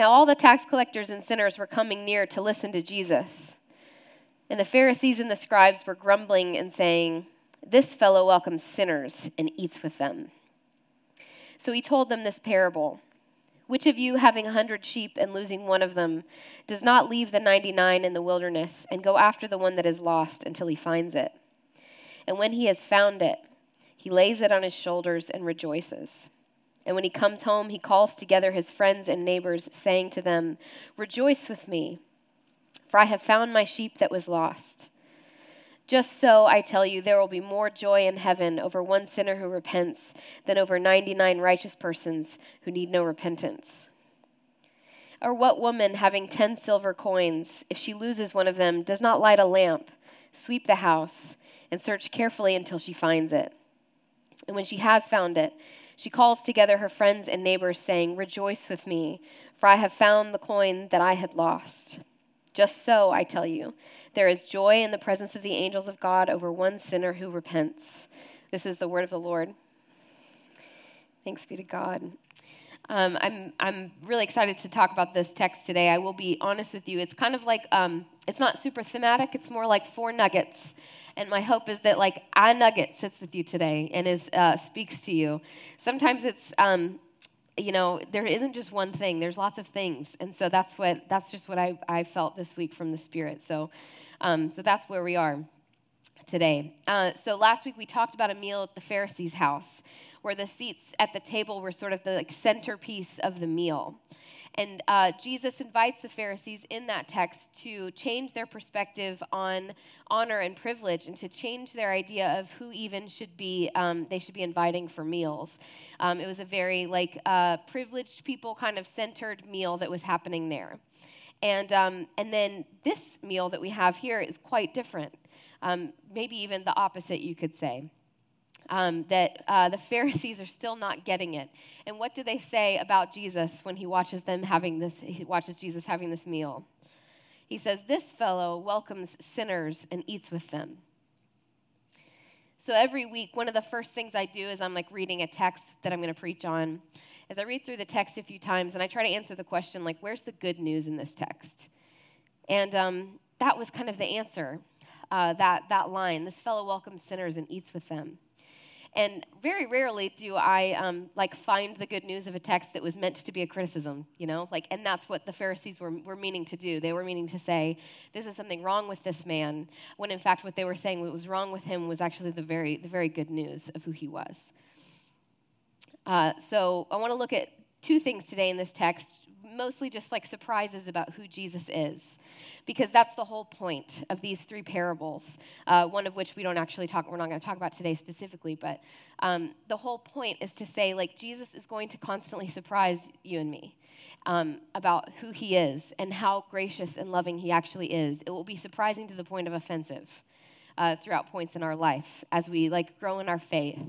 Now, all the tax collectors and sinners were coming near to listen to Jesus. And the Pharisees and the scribes were grumbling and saying, This fellow welcomes sinners and eats with them. So he told them this parable Which of you, having a hundred sheep and losing one of them, does not leave the 99 in the wilderness and go after the one that is lost until he finds it? And when he has found it, he lays it on his shoulders and rejoices. And when he comes home, he calls together his friends and neighbors, saying to them, Rejoice with me, for I have found my sheep that was lost. Just so, I tell you, there will be more joy in heaven over one sinner who repents than over 99 righteous persons who need no repentance. Or what woman, having 10 silver coins, if she loses one of them, does not light a lamp, sweep the house, and search carefully until she finds it? And when she has found it, she calls together her friends and neighbors, saying, Rejoice with me, for I have found the coin that I had lost. Just so, I tell you, there is joy in the presence of the angels of God over one sinner who repents. This is the word of the Lord. Thanks be to God. Um, I'm, I'm really excited to talk about this text today. I will be honest with you. It's kind of like, um, it's not super thematic, it's more like four nuggets. And my hope is that, like, a nugget sits with you today and is, uh, speaks to you. Sometimes it's, um, you know, there isn't just one thing, there's lots of things. And so that's what, that's just what I, I felt this week from the Spirit. So, um, so that's where we are today. Uh, so last week we talked about a meal at the Pharisees' house where the seats at the table were sort of the like, centerpiece of the meal. And uh, Jesus invites the Pharisees in that text to change their perspective on honor and privilege and to change their idea of who even should be, um, they should be inviting for meals. Um, it was a very like uh, privileged people kind of centered meal that was happening there. And, um, and then this meal that we have here is quite different. Um, maybe even the opposite, you could say um, that uh, the Pharisees are still not getting it. And what do they say about Jesus when he watches them having this? He watches Jesus having this meal. He says, "This fellow welcomes sinners and eats with them." So every week, one of the first things I do is I'm like reading a text that I'm going to preach on. As I read through the text a few times, and I try to answer the question like, "Where's the good news in this text?" And um, that was kind of the answer. Uh, that that line, "This fellow welcomes sinners and eats with them." And very rarely do I um, like find the good news of a text that was meant to be a criticism, you know? Like, and that's what the Pharisees were, were meaning to do. They were meaning to say, this is something wrong with this man, when in fact what they were saying what was wrong with him was actually the very, the very good news of who he was. Uh, so I want to look at two things today in this text mostly just like surprises about who Jesus is, because that's the whole point of these three parables, uh, one of which we don't actually talk, we're not going to talk about today specifically, but um, the whole point is to say, like, Jesus is going to constantly surprise you and me. Um, about who he is and how gracious and loving he actually is. It will be surprising to the point of offensive uh, throughout points in our life as we like grow in our faith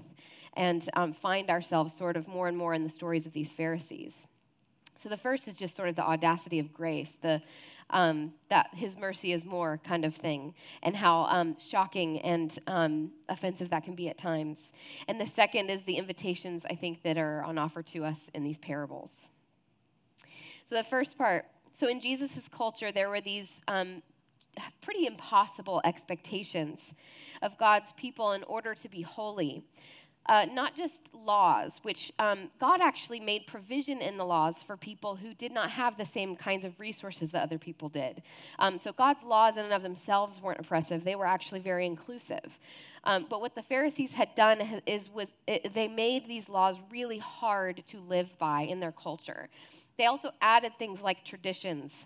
and um, find ourselves sort of more and more in the stories of these Pharisees. So the first is just sort of the audacity of grace, the um, that His mercy is more kind of thing, and how um, shocking and um, offensive that can be at times. And the second is the invitations I think that are on offer to us in these parables. So the first part. So in Jesus' culture, there were these um, pretty impossible expectations of God's people in order to be holy uh, not just laws, which um, God actually made provision in the laws for people who did not have the same kinds of resources that other people did. Um, so God's laws in and of themselves weren't oppressive; they were actually very inclusive. Um, but what the Pharisees had done is was it, they made these laws really hard to live by in their culture. They also added things like traditions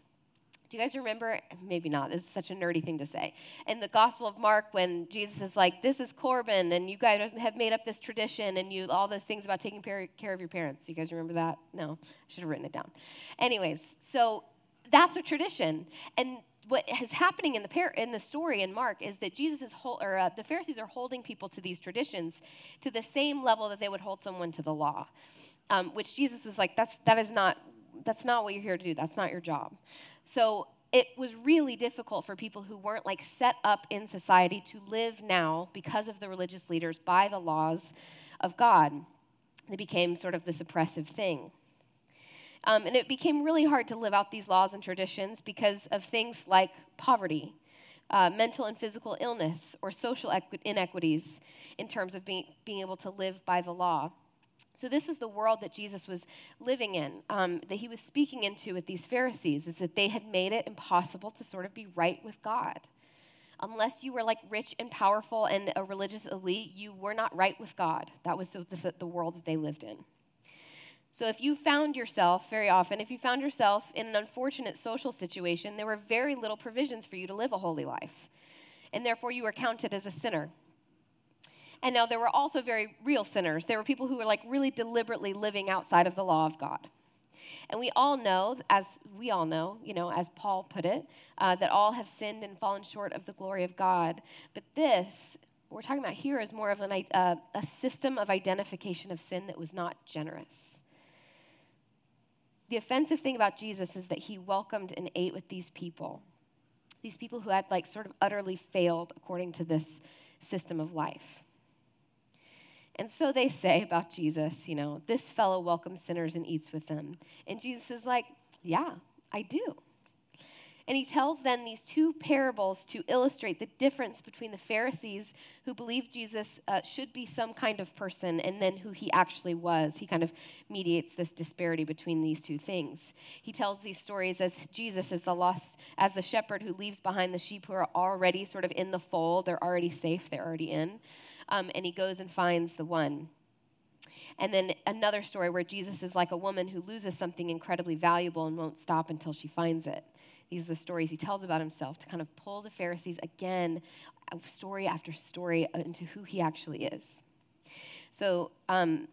do you guys remember? Maybe not. This is such a nerdy thing to say. In the Gospel of Mark, when Jesus is like, "This is Corban, and you guys have made up this tradition, and you all those things about taking care of your parents." You guys remember that? No, I should have written it down. Anyways, so that's a tradition, and what is happening in the par- in the story in Mark is that Jesus is hol- or uh, the Pharisees are holding people to these traditions to the same level that they would hold someone to the law, um, which Jesus was like, "That's that is not." That's not what you're here to do. That's not your job. So it was really difficult for people who weren't like set up in society to live now because of the religious leaders by the laws of God. They became sort of this oppressive thing. Um, and it became really hard to live out these laws and traditions because of things like poverty, uh, mental and physical illness, or social equi- inequities in terms of being, being able to live by the law. So, this was the world that Jesus was living in, um, that he was speaking into with these Pharisees, is that they had made it impossible to sort of be right with God. Unless you were like rich and powerful and a religious elite, you were not right with God. That was the, the world that they lived in. So, if you found yourself, very often, if you found yourself in an unfortunate social situation, there were very little provisions for you to live a holy life. And therefore, you were counted as a sinner. And now there were also very real sinners. There were people who were like really deliberately living outside of the law of God. And we all know, as we all know, you know, as Paul put it, uh, that all have sinned and fallen short of the glory of God. But this, we're talking about here, is more of an, uh, a system of identification of sin that was not generous. The offensive thing about Jesus is that he welcomed and ate with these people, these people who had like sort of utterly failed according to this system of life. And so they say about Jesus, you know, this fellow welcomes sinners and eats with them. And Jesus is like, yeah, I do. And he tells them these two parables to illustrate the difference between the Pharisees who believed Jesus uh, should be some kind of person and then who he actually was. He kind of mediates this disparity between these two things. He tells these stories as Jesus as the lost, as the shepherd who leaves behind the sheep who are already sort of in the fold. They're already safe. They're already in um, and he goes and finds the one. And then another story where Jesus is like a woman who loses something incredibly valuable and won't stop until she finds it. These are the stories he tells about himself to kind of pull the Pharisees again, story after story, into who he actually is. So, um,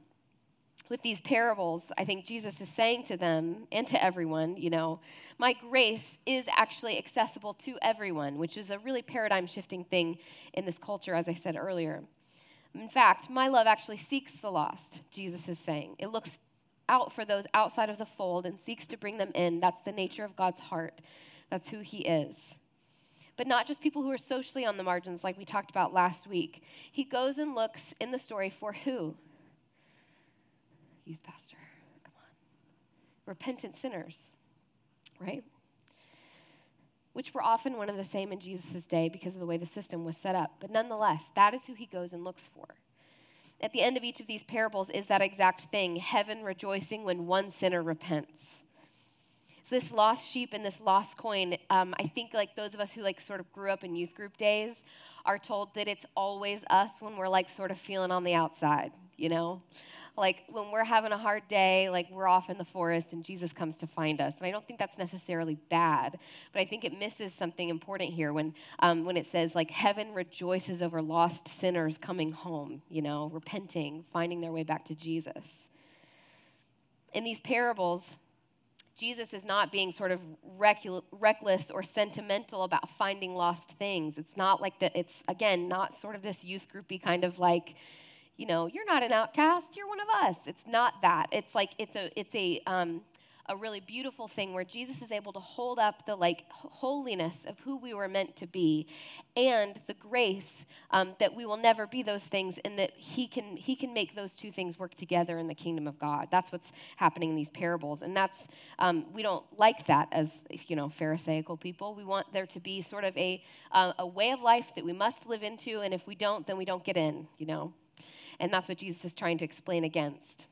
with these parables, I think Jesus is saying to them and to everyone, you know, my grace is actually accessible to everyone, which is a really paradigm shifting thing in this culture, as I said earlier. In fact, my love actually seeks the lost, Jesus is saying. It looks out for those outside of the fold and seeks to bring them in. That's the nature of God's heart, that's who He is. But not just people who are socially on the margins, like we talked about last week. He goes and looks in the story for who? Youth pastor, come on. Repentant sinners, right? Which were often one and the same in Jesus' day because of the way the system was set up. But nonetheless, that is who he goes and looks for. At the end of each of these parables is that exact thing heaven rejoicing when one sinner repents. So this lost sheep and this lost coin, um, I think like those of us who like sort of grew up in youth group days are told that it's always us when we're like sort of feeling on the outside, you know? Like when we're having a hard day, like we're off in the forest and Jesus comes to find us. And I don't think that's necessarily bad, but I think it misses something important here when, um, when it says, like, heaven rejoices over lost sinners coming home, you know, repenting, finding their way back to Jesus. In these parables, Jesus is not being sort of reckless or sentimental about finding lost things. It's not like that, it's, again, not sort of this youth groupy kind of like, you know, you're not an outcast, you're one of us. It's not that. It's like, it's a, it's a, um, a really beautiful thing where Jesus is able to hold up the like holiness of who we were meant to be and the grace um, that we will never be those things and that he can he can make those two things work together in the kingdom of God. That's what's happening in these parables. And that's um, we don't like that as you know Pharisaical people. We want there to be sort of a uh, a way of life that we must live into and if we don't then we don't get in, you know. And that's what Jesus is trying to explain against.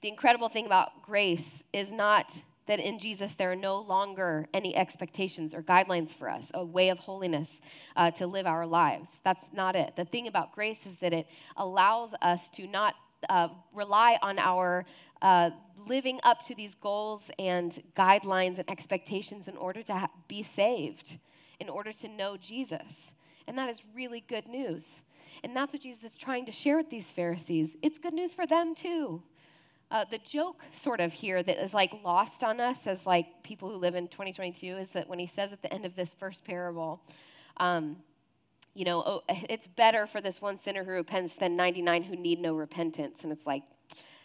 The incredible thing about grace is not that in Jesus there are no longer any expectations or guidelines for us, a way of holiness uh, to live our lives. That's not it. The thing about grace is that it allows us to not uh, rely on our uh, living up to these goals and guidelines and expectations in order to ha- be saved, in order to know Jesus. And that is really good news. And that's what Jesus is trying to share with these Pharisees. It's good news for them too. Uh, the joke, sort of, here that is like lost on us as like people who live in 2022 is that when he says at the end of this first parable, um, you know, oh, it's better for this one sinner who repents than 99 who need no repentance. And it's like,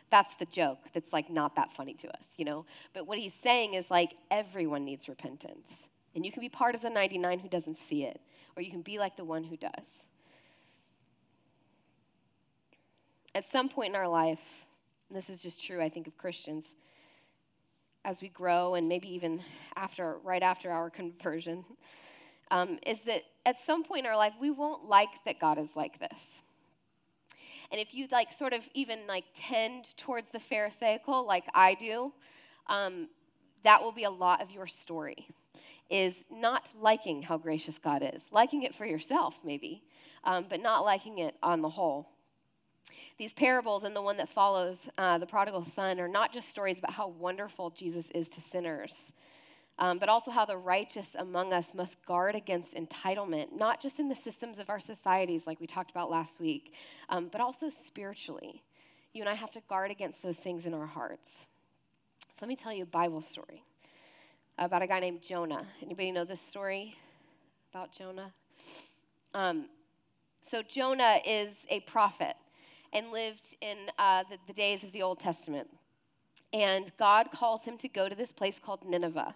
that's the joke that's like not that funny to us, you know? But what he's saying is like everyone needs repentance. And you can be part of the 99 who doesn't see it, or you can be like the one who does. At some point in our life, this is just true, I think, of Christians, as we grow, and maybe even after, right after our conversion, um, is that at some point in our life we won't like that God is like this. And if you like sort of even like tend towards the Pharisaical, like I do, um, that will be a lot of your story. Is not liking how gracious God is, liking it for yourself maybe, um, but not liking it on the whole. These parables and the one that follows, uh, the prodigal son, are not just stories about how wonderful Jesus is to sinners, um, but also how the righteous among us must guard against entitlement, not just in the systems of our societies, like we talked about last week, um, but also spiritually. You and I have to guard against those things in our hearts. So let me tell you a Bible story about a guy named Jonah. Anybody know this story about Jonah? Um, so Jonah is a prophet and lived in uh, the, the days of the Old Testament. And God calls him to go to this place called Nineveh.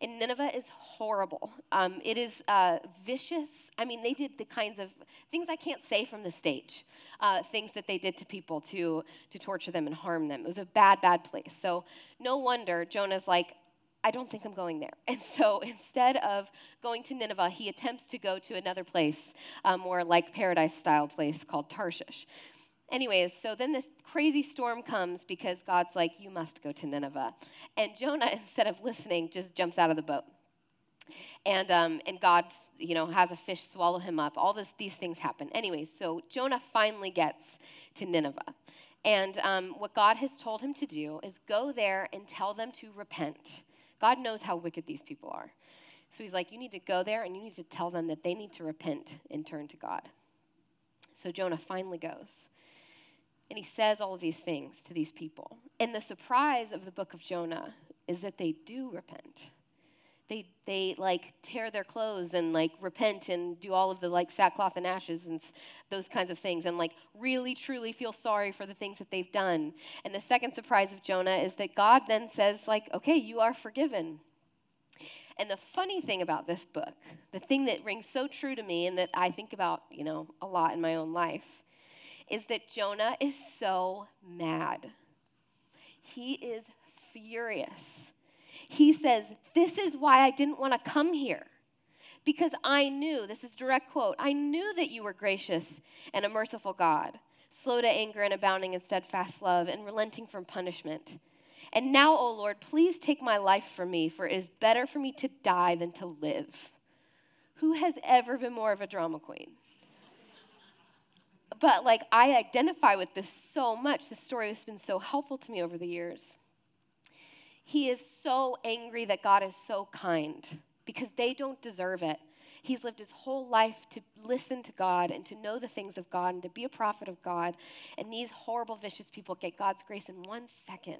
And Nineveh is horrible. Um, it is uh, vicious. I mean, they did the kinds of things I can't say from the stage, uh, things that they did to people to, to torture them and harm them. It was a bad, bad place. So, no wonder Jonah's like, I don't think I'm going there. And so instead of going to Nineveh, he attempts to go to another place, a more like paradise style place called Tarshish. Anyways, so then this crazy storm comes because God's like, You must go to Nineveh. And Jonah, instead of listening, just jumps out of the boat. And, um, and God, you know, has a fish swallow him up. All this, these things happen. Anyways, so Jonah finally gets to Nineveh. And um, what God has told him to do is go there and tell them to repent. God knows how wicked these people are. So he's like, You need to go there and you need to tell them that they need to repent and turn to God. So Jonah finally goes. And he says all of these things to these people. And the surprise of the book of Jonah is that they do repent. They, they like tear their clothes and like repent and do all of the like sackcloth and ashes and those kinds of things and like really truly feel sorry for the things that they've done. And the second surprise of Jonah is that God then says like, "Okay, you are forgiven." And the funny thing about this book, the thing that rings so true to me and that I think about, you know, a lot in my own life, is that Jonah is so mad. He is furious. He says, This is why I didn't want to come here. Because I knew, this is direct quote, I knew that you were gracious and a merciful God, slow to anger and abounding in steadfast love and relenting from punishment. And now, O Lord, please take my life from me, for it is better for me to die than to live. Who has ever been more of a drama queen? But like I identify with this so much. This story has been so helpful to me over the years. He is so angry that God is so kind because they don't deserve it. He's lived his whole life to listen to God and to know the things of God and to be a prophet of God. And these horrible, vicious people get God's grace in one second,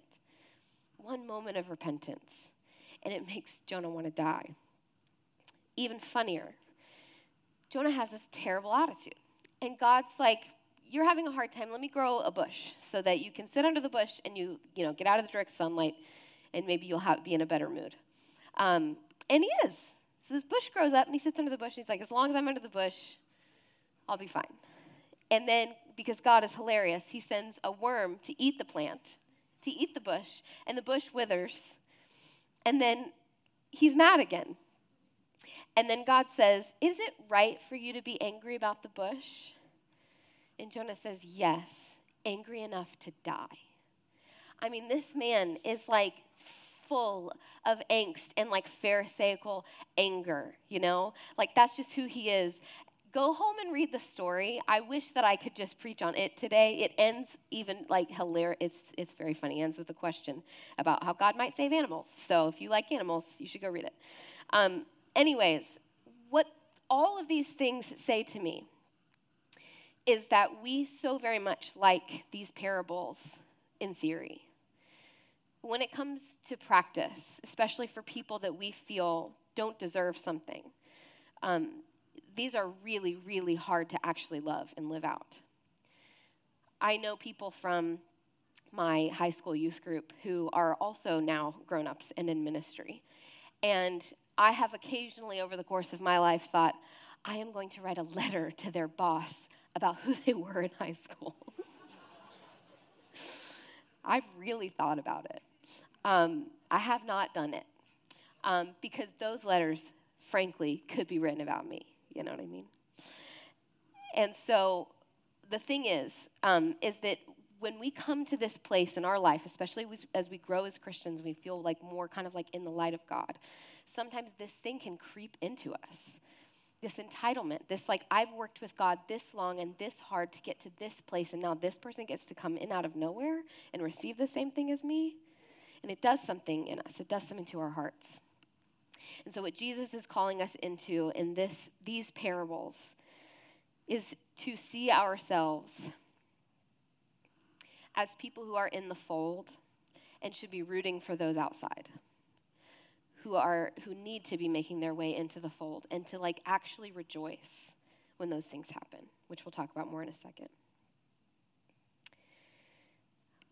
one moment of repentance. And it makes Jonah want to die. Even funnier, Jonah has this terrible attitude. And God's like, you're having a hard time. Let me grow a bush so that you can sit under the bush and you, you know, get out of the direct sunlight and maybe you'll have, be in a better mood. Um, and he is. So this bush grows up and he sits under the bush and he's like, as long as I'm under the bush, I'll be fine. And then, because God is hilarious, he sends a worm to eat the plant, to eat the bush, and the bush withers. And then he's mad again. And then God says, Is it right for you to be angry about the bush? And Jonah says, Yes, angry enough to die. I mean, this man is like full of angst and like Pharisaical anger, you know? Like that's just who he is. Go home and read the story. I wish that I could just preach on it today. It ends even like hilarious. It's, it's very funny. It ends with a question about how God might save animals. So if you like animals, you should go read it. Um, anyways, what all of these things say to me is that we so very much like these parables in theory. When it comes to practice, especially for people that we feel don't deserve something, um, these are really, really hard to actually love and live out. I know people from my high school youth group who are also now grown ups and in ministry. And I have occasionally, over the course of my life, thought, I am going to write a letter to their boss about who they were in high school. I've really thought about it. Um, I have not done it um, because those letters, frankly, could be written about me. You know what I mean? And so the thing is, um, is that when we come to this place in our life, especially as we grow as Christians, we feel like more kind of like in the light of God. Sometimes this thing can creep into us. This entitlement, this like, I've worked with God this long and this hard to get to this place, and now this person gets to come in out of nowhere and receive the same thing as me. And it does something in us, it does something to our hearts. And so, what Jesus is calling us into in this, these parables is to see ourselves as people who are in the fold and should be rooting for those outside who are who need to be making their way into the fold and to like actually rejoice when those things happen which we'll talk about more in a second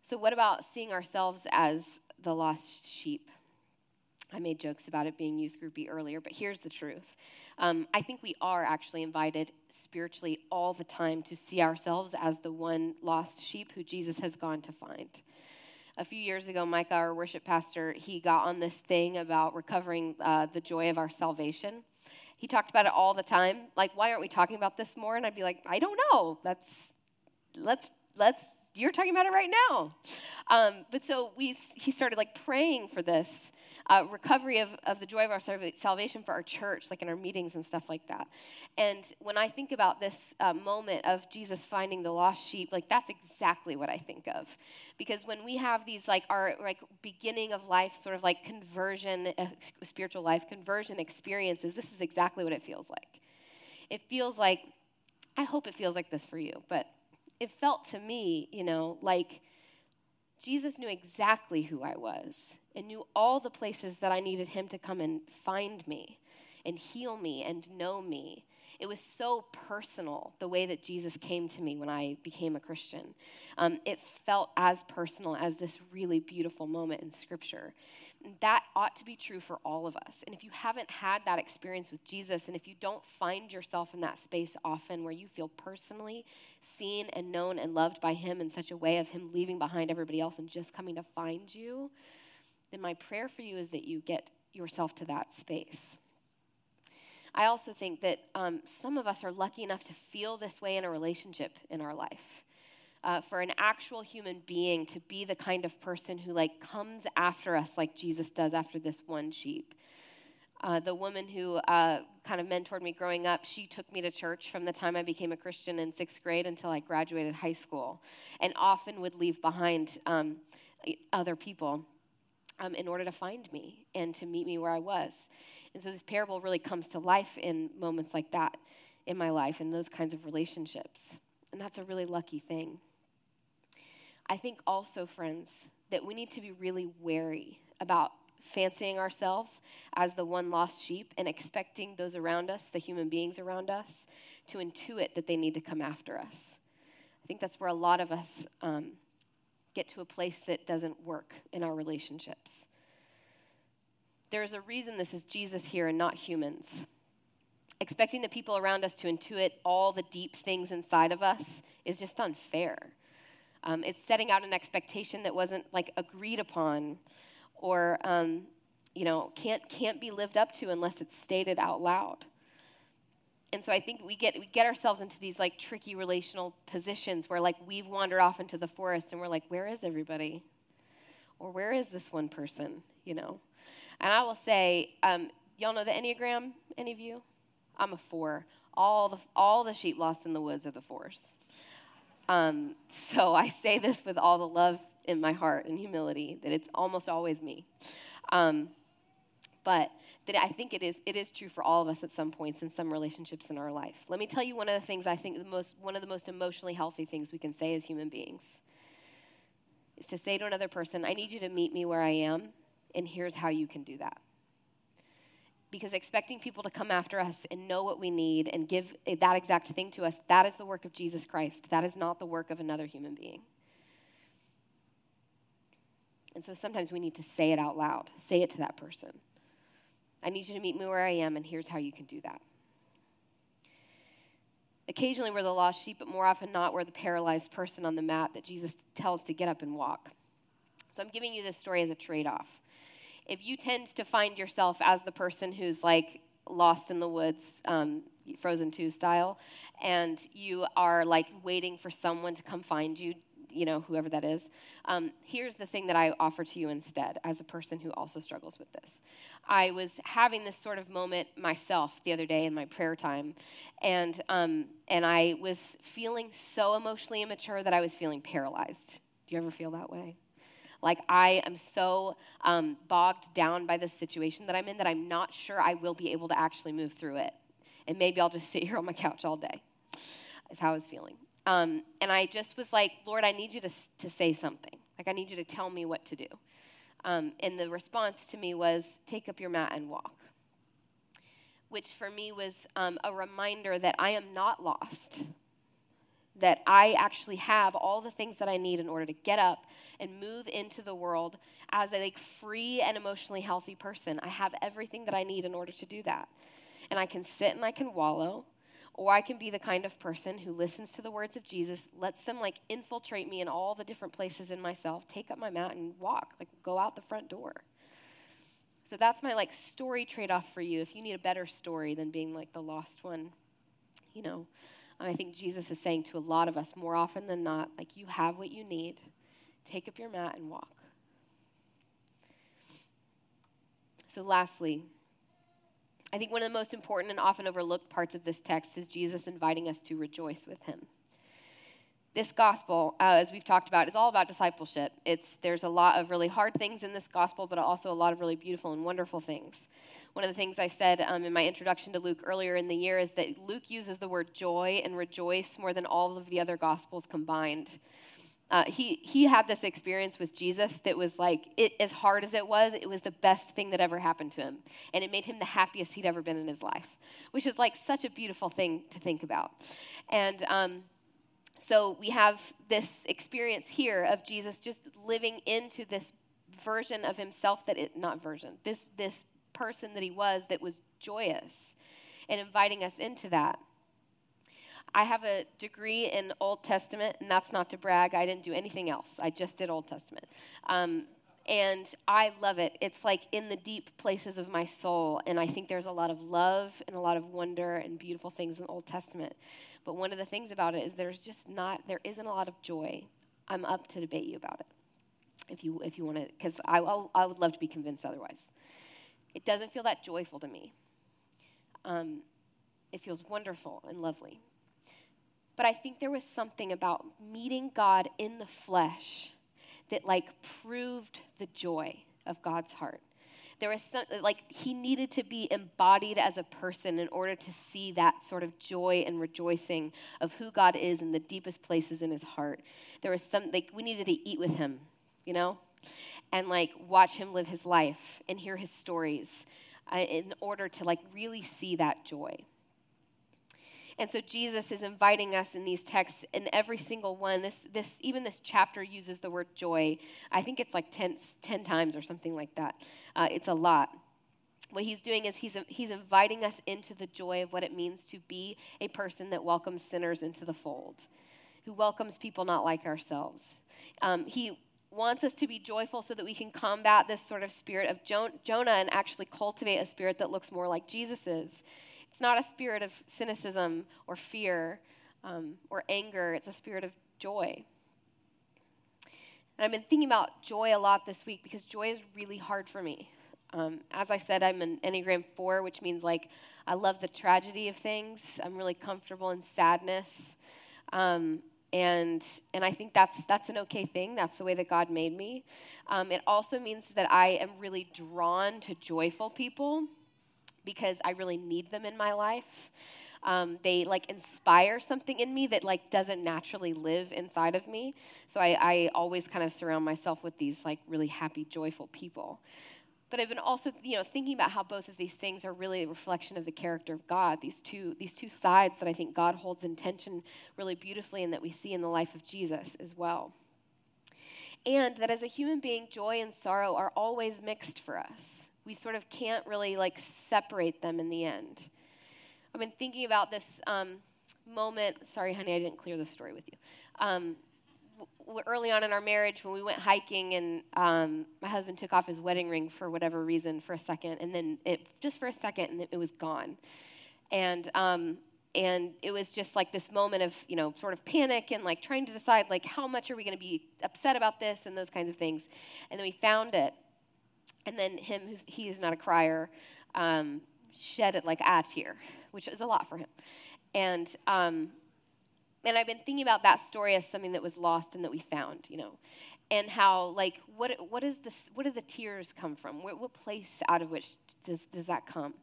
so what about seeing ourselves as the lost sheep I made jokes about it being youth groupy earlier, but here's the truth. Um, I think we are actually invited spiritually all the time to see ourselves as the one lost sheep who Jesus has gone to find. A few years ago, Micah, our worship pastor, he got on this thing about recovering uh, the joy of our salvation. He talked about it all the time. Like, why aren't we talking about this more? And I'd be like, I don't know. That's let's let's you're talking about it right now. Um, but so we, he started like praying for this uh, recovery of, of the joy of our salvation for our church, like in our meetings and stuff like that. And when I think about this uh, moment of Jesus finding the lost sheep, like that's exactly what I think of. Because when we have these like our like beginning of life, sort of like conversion, uh, spiritual life conversion experiences, this is exactly what it feels like. It feels like, I hope it feels like this for you, but it felt to me, you know, like Jesus knew exactly who I was and knew all the places that I needed him to come and find me and heal me and know me it was so personal the way that Jesus came to me when I became a Christian. Um, it felt as personal as this really beautiful moment in Scripture. That ought to be true for all of us. And if you haven't had that experience with Jesus, and if you don't find yourself in that space often where you feel personally seen and known and loved by Him in such a way of Him leaving behind everybody else and just coming to find you, then my prayer for you is that you get yourself to that space. I also think that um, some of us are lucky enough to feel this way in a relationship in our life. Uh, for an actual human being to be the kind of person who like comes after us like jesus does after this one sheep uh, the woman who uh, kind of mentored me growing up, she took me to church from the time I became a Christian in sixth grade until I graduated high school, and often would leave behind um, other people um, in order to find me and to meet me where I was. And so this parable really comes to life in moments like that in my life, in those kinds of relationships. And that's a really lucky thing. I think also, friends, that we need to be really wary about fancying ourselves as the one lost sheep and expecting those around us, the human beings around us, to intuit that they need to come after us. I think that's where a lot of us um, get to a place that doesn't work in our relationships. There's a reason this is Jesus here and not humans. Expecting the people around us to intuit all the deep things inside of us is just unfair. Um, it's setting out an expectation that wasn't like agreed upon or um, you know can't can't be lived up to unless it's stated out loud and so I think we get we get ourselves into these like tricky relational positions where like we've wandered off into the forest and we're like, where is everybody? Or where is this one person? You know. And I will say, um, y'all know the Enneagram? Any of you? I'm a four. All the all the sheep lost in the woods are the fours. Um, so I say this with all the love in my heart and humility that it's almost always me. Um, but that I think it is, it is true for all of us at some points in some relationships in our life. Let me tell you one of the things I think the most, one of the most emotionally healthy things we can say as human beings is to say to another person, I need you to meet me where I am, and here's how you can do that. Because expecting people to come after us and know what we need and give eh, that exact thing to us, that is the work of Jesus Christ. That is not the work of another human being. And so sometimes we need to say it out loud, say it to that person. I need you to meet me where I am, and here's how you can do that. Occasionally, we're the lost sheep, but more often not, we're the paralyzed person on the mat that Jesus tells to get up and walk. So I'm giving you this story as a trade off. If you tend to find yourself as the person who's like lost in the woods, um, Frozen 2 style, and you are like waiting for someone to come find you, you know, whoever that is, um, here's the thing that I offer to you instead as a person who also struggles with this. I was having this sort of moment myself the other day in my prayer time, and, um, and I was feeling so emotionally immature that I was feeling paralyzed. Do you ever feel that way? Like, I am so um, bogged down by this situation that I'm in that I'm not sure I will be able to actually move through it. And maybe I'll just sit here on my couch all day, is how I was feeling. Um, and I just was like, Lord, I need you to, to say something. Like, I need you to tell me what to do. Um, and the response to me was, take up your mat and walk. Which for me was um, a reminder that I am not lost, that I actually have all the things that I need in order to get up and move into the world as a like, free and emotionally healthy person. I have everything that I need in order to do that. And I can sit and I can wallow or I can be the kind of person who listens to the words of Jesus, lets them like infiltrate me in all the different places in myself, take up my mat and walk, like go out the front door. So that's my like story trade off for you. If you need a better story than being like the lost one, you know, Um, I think Jesus is saying to a lot of us more often than not, like you have what you need. Take up your mat and walk. So, lastly, I think one of the most important and often overlooked parts of this text is Jesus inviting us to rejoice with him. This gospel, uh, as we've talked about, is all about discipleship. It's, there's a lot of really hard things in this gospel, but also a lot of really beautiful and wonderful things. One of the things I said um, in my introduction to Luke earlier in the year is that Luke uses the word joy and rejoice more than all of the other gospels combined. Uh, he, he had this experience with Jesus that was like, it, as hard as it was, it was the best thing that ever happened to him. And it made him the happiest he'd ever been in his life, which is like such a beautiful thing to think about. And um, so we have this experience here of Jesus just living into this version of himself that it, not version, this, this person that he was that was joyous and inviting us into that. I have a degree in Old Testament, and that's not to brag. I didn't do anything else. I just did Old Testament. Um, and I love it. It's like in the deep places of my soul. And I think there's a lot of love and a lot of wonder and beautiful things in the Old Testament. But one of the things about it is there's just not, there isn't a lot of joy. I'm up to debate you about it if you, if you want to, because I, I would love to be convinced otherwise. It doesn't feel that joyful to me. Um, it feels wonderful and lovely. But I think there was something about meeting God in the flesh that like proved the joy of God's heart. There was some, like he needed to be embodied as a person in order to see that sort of joy and rejoicing of who God is in the deepest places in his heart. There was some like we needed to eat with him, you know, and like watch him live his life and hear his stories uh, in order to like really see that joy. And so Jesus is inviting us in these texts, in every single one. This, this, even this chapter uses the word joy. I think it's like 10, 10 times or something like that. Uh, it's a lot. What he's doing is he's, he's inviting us into the joy of what it means to be a person that welcomes sinners into the fold, who welcomes people not like ourselves. Um, he wants us to be joyful so that we can combat this sort of spirit of Jonah and actually cultivate a spirit that looks more like Jesus's. It's not a spirit of cynicism or fear um, or anger, it's a spirit of joy. And I've been thinking about joy a lot this week because joy is really hard for me. Um, as I said, I'm an Enneagram 4, which means like I love the tragedy of things. I'm really comfortable in sadness. Um, and, and I think that's, that's an okay thing. That's the way that God made me. Um, it also means that I am really drawn to joyful people because I really need them in my life. Um, they like inspire something in me that like doesn't naturally live inside of me. So I, I always kind of surround myself with these like really happy, joyful people. But I've been also, you know, thinking about how both of these things are really a reflection of the character of God. These two, these two sides that I think God holds in tension really beautifully, and that we see in the life of Jesus as well. And that as a human being, joy and sorrow are always mixed for us we sort of can't really like separate them in the end. I've been thinking about this um, moment. Sorry, honey, I didn't clear the story with you. Um, early on in our marriage when we went hiking and um, my husband took off his wedding ring for whatever reason for a second and then it just for a second and it was gone and um, and it was just like this moment of you know sort of panic and like trying to decide like how much are we going to be upset about this and those kinds of things and then we found it and then him who's he is not a crier um, shed it like a tear which is a lot for him and um, and I've been thinking about that story as something that was lost and that we found, you know, and how like what what is this? What do the tears come from? What, what place out of which does does that come?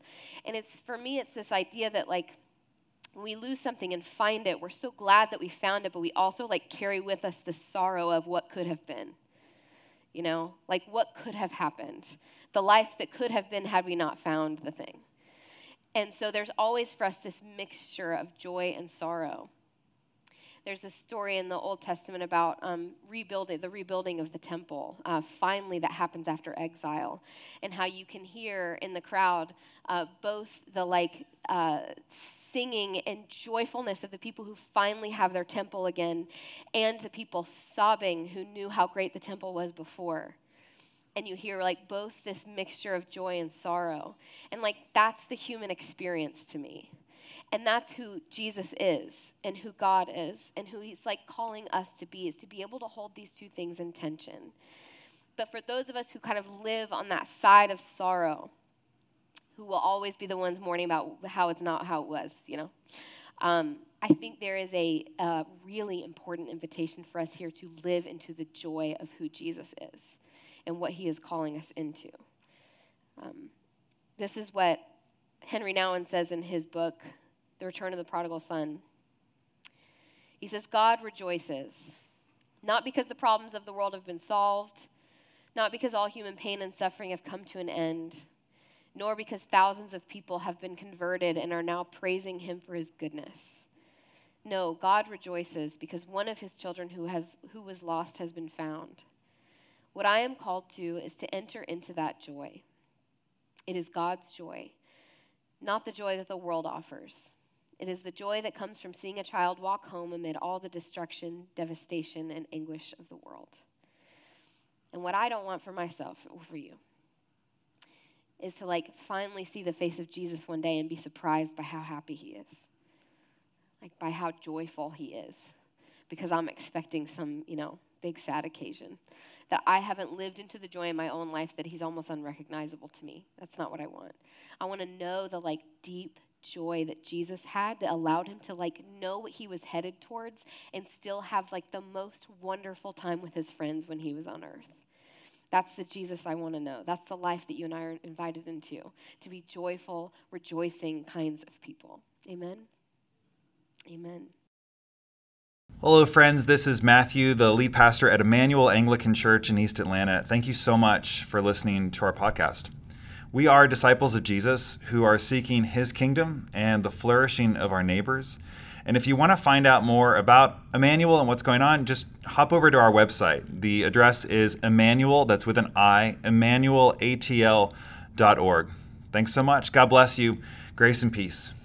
And it's for me, it's this idea that like we lose something and find it, we're so glad that we found it, but we also like carry with us the sorrow of what could have been. You know, like what could have happened, the life that could have been had we not found the thing. And so there's always for us this mixture of joy and sorrow. There's a story in the Old Testament about um, rebuilding, the rebuilding of the temple. Uh, finally, that happens after exile, and how you can hear in the crowd uh, both the like uh, singing and joyfulness of the people who finally have their temple again, and the people sobbing who knew how great the temple was before and you hear like both this mixture of joy and sorrow. And like that's the human experience to me. And that's who Jesus is and who God is and who he's like calling us to be is to be able to hold these two things in tension. But for those of us who kind of live on that side of sorrow, who will always be the ones mourning about how it's not how it was, you know, um, I think there is a, a really important invitation for us here to live into the joy of who Jesus is and what he is calling us into. Um, this is what Henry Nouwen says in his book, the return of the prodigal son. He says, God rejoices, not because the problems of the world have been solved, not because all human pain and suffering have come to an end, nor because thousands of people have been converted and are now praising him for his goodness. No, God rejoices because one of his children who, has, who was lost has been found. What I am called to is to enter into that joy. It is God's joy, not the joy that the world offers. It is the joy that comes from seeing a child walk home amid all the destruction, devastation, and anguish of the world. And what I don't want for myself or for you is to like finally see the face of Jesus one day and be surprised by how happy he is. Like by how joyful he is. Because I'm expecting some, you know, big sad occasion. That I haven't lived into the joy in my own life that he's almost unrecognizable to me. That's not what I want. I want to know the like deep joy that Jesus had that allowed him to like know what he was headed towards and still have like the most wonderful time with his friends when he was on earth. That's the Jesus I want to know. That's the life that you and I are invited into to be joyful, rejoicing kinds of people. Amen. Amen. Hello, friends. This is Matthew, the lead pastor at Emmanuel Anglican Church in East Atlanta. Thank you so much for listening to our podcast. We are disciples of Jesus who are seeking his kingdom and the flourishing of our neighbors. And if you want to find out more about Emmanuel and what's going on, just hop over to our website. The address is Emmanuel, that's with an I, emmanuelatl.org. Thanks so much. God bless you. Grace and peace.